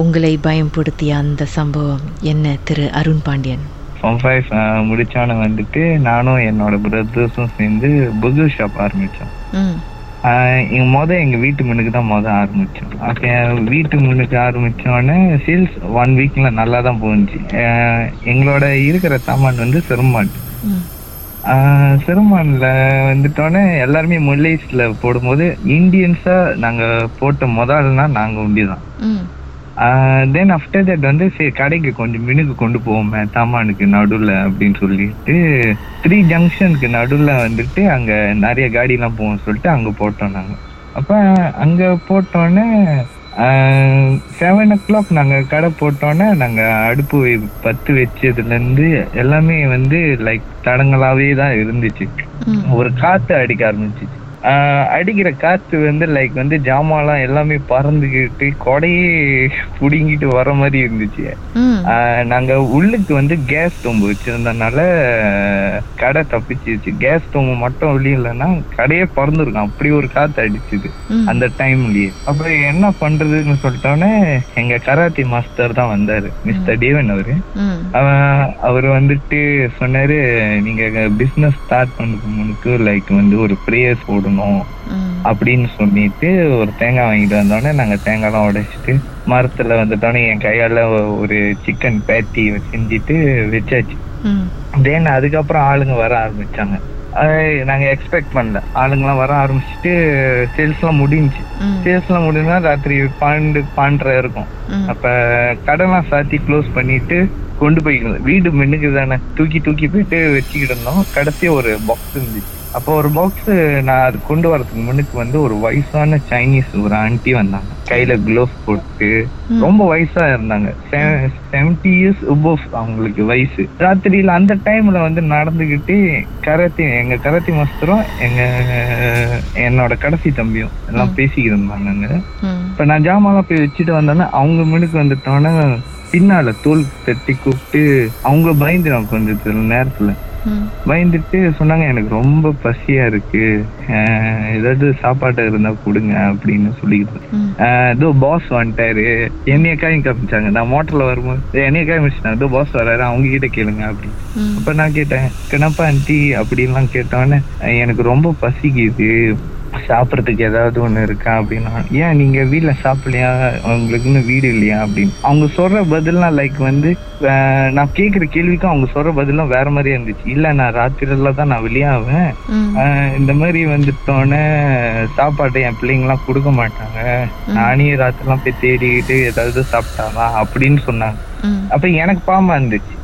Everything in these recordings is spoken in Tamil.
உங்களை பயம்படுத்திய அந்த சம்பவம் என்ன திரு அருண் பாண்டியன்? ஃபார்ம் ஃபைவ் முடிச்சோன்னு வந்துட்டு நானும் என்னோட பிரதர்ஸும் சேர்ந்து புகு ஷாப் ஆரம்பித்தோம் எங்க மொத எங்க வீட்டு முன்னுக்கு தான் மொத ஆரம்பிச்சோம். அப்ப வீட்டு முன்னுக்கு ஆரம்பிச்சோடனே சேல்ஸ் ஒன் வீக்ல நல்லா தான் போணுச்சு அஹ் எங்களோட இருக்கிற சாமான் வந்து சிறுமான் சிறுமான்ல வந்துட்டோன்னே எல்லாருமே முல்லைஸ்ல போடும்போது இந்தியன்ஸா நாங்க போட்ட முதல்னா நாங்க உண்டி தான் ஆஃப்டர் தட் வந்து சரி கடைக்கு கொஞ்சம் மினுக்கு கொண்டு போவோமே சாமானுக்கு நடுவில் அப்படின்னு சொல்லிட்டு த்ரீ ஜங்ஷனுக்கு நடுவில் வந்துட்டு அங்கே நிறைய காடிலாம் போவோம்னு சொல்லிட்டு அங்கே போட்டோம் நாங்கள் அப்போ அங்கே போட்டோன்னே செவன் ஓ கிளாக் நாங்கள் கடை போட்டோன்னே நாங்கள் அடுப்பு பத்து வச்சதுலேருந்து எல்லாமே வந்து லைக் தடங்களாவே தான் இருந்துச்சு. ஒரு காத்து அடிக்க ஆரம்பிச்சிச்சு. அடிக்கிற காத்து வந்து லைக் வந்து ஜாமான்லாம் எல்லாமே பறந்துக்கிட்டு கொடையே புடுங்கிட்டு வர மாதிரி இருந்துச்சு. நாங்க உள்ளுக்கு வந்து கேஸ் ஸ்டவ் வச்சிருந்தனால கடை தப்பிச்சிருச்சு. கேஸ் ஸ்டவ் மட்டும் வெளியே இல்லைன்னா கடையே பறந்துருக்கும். அப்படி ஒரு காத்து அடிச்சுது அந்த டைம்லயே அப்புறம் என்ன பண்றதுன்னு சொல்லிட்டோன்னே எங்க கராத்தி மாஸ்டர் தான் வந்தாரு. மிஸ்டர் தேவன் அவரு. அவர் வந்துட்டு சொன்னாரு நீங்க பிசினஸ் ஸ்டார்ட் பண்ணதுக்கு முன்னுக்கு லைக் வந்து ஒரு ப்ரேயர்ஸ் போடணும். ம். அப்படின்னு சொல்லிட்டு ஒரு தேங்காய் வாங்கிட்டு வந்தோடனே நாங்க தேங்காய்லாம் உடைச்சிட்டு மரத்துல வந்துட்டோன்னே என் கையால ஒரு சிக்கன் பேட்டி செஞ்சுட்டு வச்சாச்சு. தென் அதுக்கப்புறம் ஆளுங்க வர ஆரம்பிச்சாங்க. நாங்க எக்ஸ்பெக்ட் பண்ணல. ஆளுங்கெல்லாம் வர ஆரம்பிச்சுட்டு சேல்ஸ்லாம் முடிஞ்சுச்சு. ம். சேல்ஸ்லாம் முடிஞ்சா ராத்திரி பன்னெண்டு பன்னெண்டரை இருக்கும். அப்ப கடைலாம் சாத்தி க்ளோஸ் பண்ணிட்டு கொண்டு போய் வீடு மின்னுக்கு தானே தூக்கி தூக்கி போயிட்டு வச்சுக்கிட்டு இருந்தோம். கடைசி ஒரு பாக்ஸ் இருந்துச்சு. அப்போ ஒரு பாக்ஸ் நான் அது கொண்டு வரதுக்கு முன்னுக்கு வந்து ஒரு வயசான சைனீஸ் ஒரு ஆன்ட்டி வந்தாங்க. கையில க்ளோவ் போட்டு ரொம்ப வயசா இருந்தாங்க. செவன்டி இயர்ஸ் உபோஃப் அவங்களுக்கு வயசு. ராத்திரியில அந்த டைம்ல வந்து நடந்துகிட்டு கராத்தி எங்க கராத்தி மாஸ்டரும் எங்க என்னோட கடைசி தம்பியும் எல்லாம் பேசிக்கிட்டு இருந்தாங்க இப்ப நான் ஜாமான்லாம் போய் வச்சுட்டு வந்தோன்னே அவங்க முன்னுக்கு வந்துட்டோன்னே பின்னால தோல் தட்டி கூப்பிட்டு அவங்க பயந்துடும் கொஞ்சம் நேரத்துல பயந்துட்டு சொன்னாங்க எனக்கு ரொம்ப பசியா இருக்கு. ஏதாவது சாப்பாடு இருந்தா கொடுங்க அப்படின்னு சொல்லிக்கிட்டு இதோ பாஸ் வந்துட்டாரு. என்னைய காயும் காமிச்சாங்க. நான் மோட்டர்ல வரும்போது என்னைய காமிச்சிட்டாங்க இதோ பாஸ் வராரு. அவங்க கிட்ட கேளுங்க அப்படி ம். அப்ப நான் கேட்டேன் கிணப்பா ஆண்டி அப்படின்லாம் கேட்டோன்னே எனக்கு ரொம்ப பசிக்குது. சாப்பிடறதுக்கு ஏதாவது ஒண்ணு இருக்கா அப்படின்னா ஏன் நீங்க வீட்ல சாப்பிடலையா? உங்களுக்குன்னு வீடு இல்லையா? அப்படின்னு. அவங்க சொல்ற பதில்லாம் லைக் வந்து நான் கேக்குற கேள்விக்கும் அவங்க சொல்ற பதிலாம் வேற மாதிரியே இருந்துச்சு. இல்ல நான் ராத்திரில தான் நான் வெளியாவேன். இந்த மாதிரி வந்துட்டோன்னே சாப்பாடு என் பிள்ளைங்கலாம் கொடுக்க மாட்டாங்க. நானே ராத்திரிலாம் போய் தேடிக்கிட்டு ஏதாவது சாப்பிட்டாலாம் அப்படின்னு சொன்னாங்க. அப்ப எனக்கு பாமா இருந்துச்சு.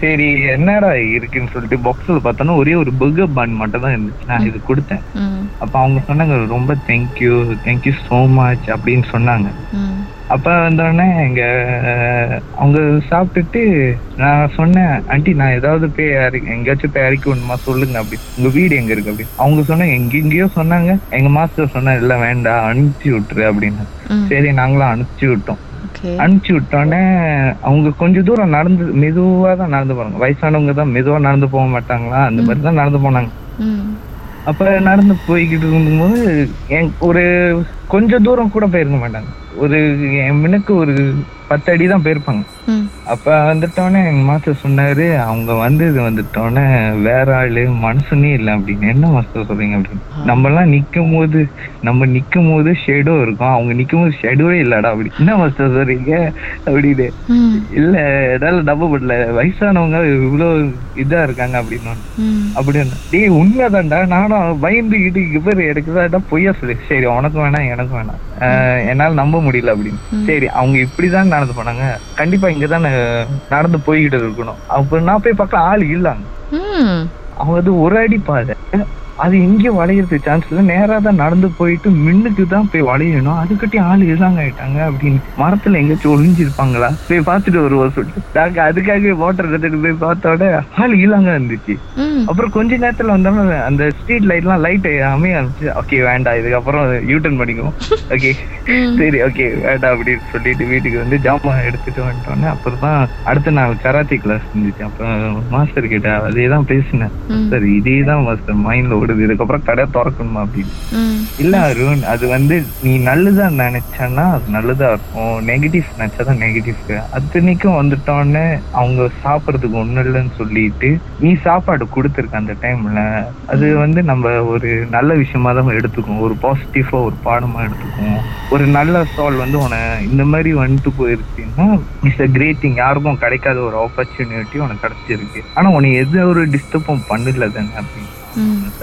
சரி என்னடா இருக்குன்னு சொல்லிட்டு பாக்ஸ்ல பார்த்தோன்னா ஒரே ஒரு பர்கர் பன் மட்டும் தான் இருந்துச்சு. நான் இது கொடுத்தேன். அப்ப அவங்க சொன்னாங்க ரொம்ப தேங்க்யூ தேங்க்யூ so மச் அப்படின்னு சொன்னாங்க. அப்ப வந்தோடனே எங்க அவங்க சாப்பிட்டுட்டு நான் சொன்னேன் ஆண்டி நான் ஏதாவது போய் இறக்கி எங்கேயாச்சும் போய் இறக்கி விடணுமா? சொல்லுங்க அப்படி. உங்க வீடு எங்க இருக்கு? அப்படி. அவங்க சொன்னாங்க எங்கெங்கேயோ சொன்னாங்க. எங்க மாஸ்டர் சொன்னா இல்ல வேண்டாம் அனுப்பிச்சு விட்டுரு அப்படின்னு. சரி நாங்களும் அனுப்பிச்சு விட்டோம். அனுப்பிச்சு விட்டோன்னே அவங்க கொஞ்ச தூரம் நடந்து மெதுவா தான் நடந்து போறாங்க. வயசானவங்க தான் மெதுவா நடந்து போக மாட்டாங்களா? அந்த மாதிரி தான் நடந்து போனாங்க. அப்ப நடந்து போய்கிட்டு இருக்கும்போது என் ஒரு கொஞ்ச தூரம் கூட போயிருக்க மாட்டாங்க. ஒரு என் மினுக்கு ஒரு பத்து அடி தான் போயிருப்பாங்க. அப்ப வந்துட்டோன்னே எங்க மாஸ்டர் சொன்னாரு அவங்க வந்தது வந்துட்டோன்னே வேற ஆளு மனுஷனே இல்லை அப்படின்னு. என்ன மாஸ்டர் சொல்றீங்க அப்படின்னு. நம்ம எல்லாம் நிக்கும் போது நம்ம நிக்கும் போது ஷெடோ இருக்கும். அவங்க நிக்கும் போது ஷெடோவே இல்லடா அப்படி. என்ன மாஸ்டர் சொல்றீங்க அப்படின்னு. இல்ல எதாவது டப்பு படல வயசானவங்க இவ்வளவு இதா இருக்காங்க அப்படின்னு. அப்படின்னு. டேய் உண்மைதான்டா. நானும் பயந்துகிட்டு இவர் எடுக்குதாடா பொய்யா சொல்லு. சரி உனக்கும் வேணாம் எனக்கும் வேணாம். என்னால நம்ப முடியல அப்படின்னு. சரி அவங்க இப்படிதான் நடந்து போனாங்க. கண்டிப்பா இங்கதான் நடந்து போய்கிட்டு இருக்கணும். அப்ப நான் போய் பார்க்க ஆள் இல்லாங்க அவங்க அது ஒரு அடி பாதை. அது எங்கேயும் வளையறதுக்கு சான்ஸ் இல்லை. நேரா தான் நடந்து போயிட்டு மின்னுக்கு தான் போய் வளையணும். அதுக்கிட்டே ஆள் இல்லாங்க ஆயிட்டாங்க அப்படின்னு. மரத்துல எங்கேயாச்சும் ஒளிஞ்சிருப்பாங்களா? போய் பார்த்துட்டு வருவோம் சொல்லிட்டு. நாங்க அதுக்காகவே மோட்டர் எடுத்துட்டு போய் பார்த்தோட ஆள் இல்லாங்க இருந்துச்சு. அப்புறம் கொஞ்ச நேரத்துல வந்தோம்னா அந்த ஸ்ட்ரீட் லைட்லாம் லைட் அமைய ஆரம்பிச்சு ஓகே வேண்டாம். இதுக்கப்புறம் யூட்டர்ன் பண்ணிக்குவோம். ஓகே சரி ஓகே வேண்டாம் அப்படின்னு சொல்லிட்டு வீட்டுக்கு வந்து ஜாமான் எடுத்துட்டு வந்துட்டோன்னே அப்புறம் தான் அடுத்த நாள் கராத்தே கிளாஸ் இருந்துச்சு. அப்ப மாஸ்டர் கிட்ட அதே தான் பேசினேன். சார் இதே தான் மாஸ்டர் மைண்ட்ல ஓடுது வருது இதுக்கப்புறம் கடை திறக்கணுமா அப்படின்னு. இல்ல அருண் அது வந்து நீ நல்லதா நினைச்சனா அது நல்லதா இருக்கும். நெகட்டிவ் நினைச்சாதான் நெகட்டிவ் அத்தனைக்கும் வந்துட்டோன்னு அவங்க சாப்பிடறதுக்கு ஒண்ணும் இல்லைன்னு சொல்லிட்டு நீ சாப்பாடு கொடுத்துருக்க அந்த டைம்ல அது வந்து நம்ம ஒரு நல்ல விஷயமா தான் எடுத்துக்கும் ஒரு பாசிட்டிவா ஒரு பாடமா எடுத்துக்கும் ஒரு நல்ல சால் வந்து உன இந்த மாதிரி வந்துட்டு போயிருச்சுன்னா இட்ஸ் அ கிரேட் திங் யாருக்கும் கிடைக்காத ஒரு ஆப்பர்ச்சுனிட்டி உனக்கு கிடைச்சிருக்கு. ஆனா உனக்கு எது ஒரு டிஸ்டர்பும் பண்ணல தானே அப்படின்னு.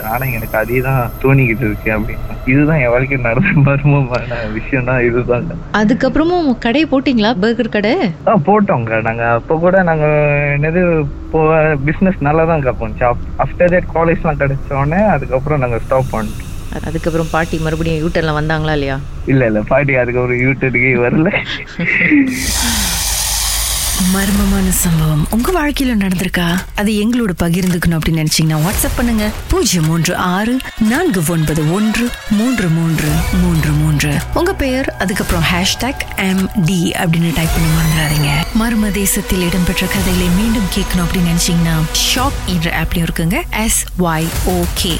ஆனா எனக்கு அதே தான் தோணிக்கிட்டு இருக்கு அப்படின்னு இதுதான் என் வாழ்க்கை நடந்த மர்மமான விஷயம்னா இதுதான் அதுக்கப்புறமும் கடையை போட்டிங்களா? பர்கர் கடை? ஆ போட்டோங்க. நாங்க அப்போ கூட நாங்க என்னது இப்போ பிசினஸ் நல்லா தான் போச்சு ஆஃப்டர் தட் காலேஜ்லாம் கிடைச்ச உடனே அதுக்கப்புறம் நாங்க ஸ்டாப் பண்ணிட்டோம். அதுக்கப்புறம் பாட்டி மறுபடியும் யூட்டர்லாம் வந்தாங்களா இல்லையா? இல்ல இல்ல பாட்டி அதுக்கப்புறம் யூடியூப்கே வரல. மர்மமான சம்பவம். உங்க வாழ்க்கையில நடந்திருக்கா? அது எங்களோட பகிர்ந்துக்கணும் அப்படின்னு நினைச்சீங்கன்னா வாட்ஸ்அப் பண்ணுங்க. பூஜ்ஜியம் மூன்று ஆறு நான்கு ஒன்பது ஒன்று மூன்று மூன்று மூன்று மூன்று. உங்க பெயர் அதுக்கப்புறம் ஹேஷ்டாக் எம் டி அப்படின்னு டைப் பண்ணி மறந்துடாதீங்க. மர்ம தேசத்தில் இடம்பெற்ற கதைகளை மீண்டும் கேட்கணும் அப்படின்னு நினைச்சீங்கன்னா ஷாக் என்ற ஆப்லயும் இருக்குங்க. S Y okay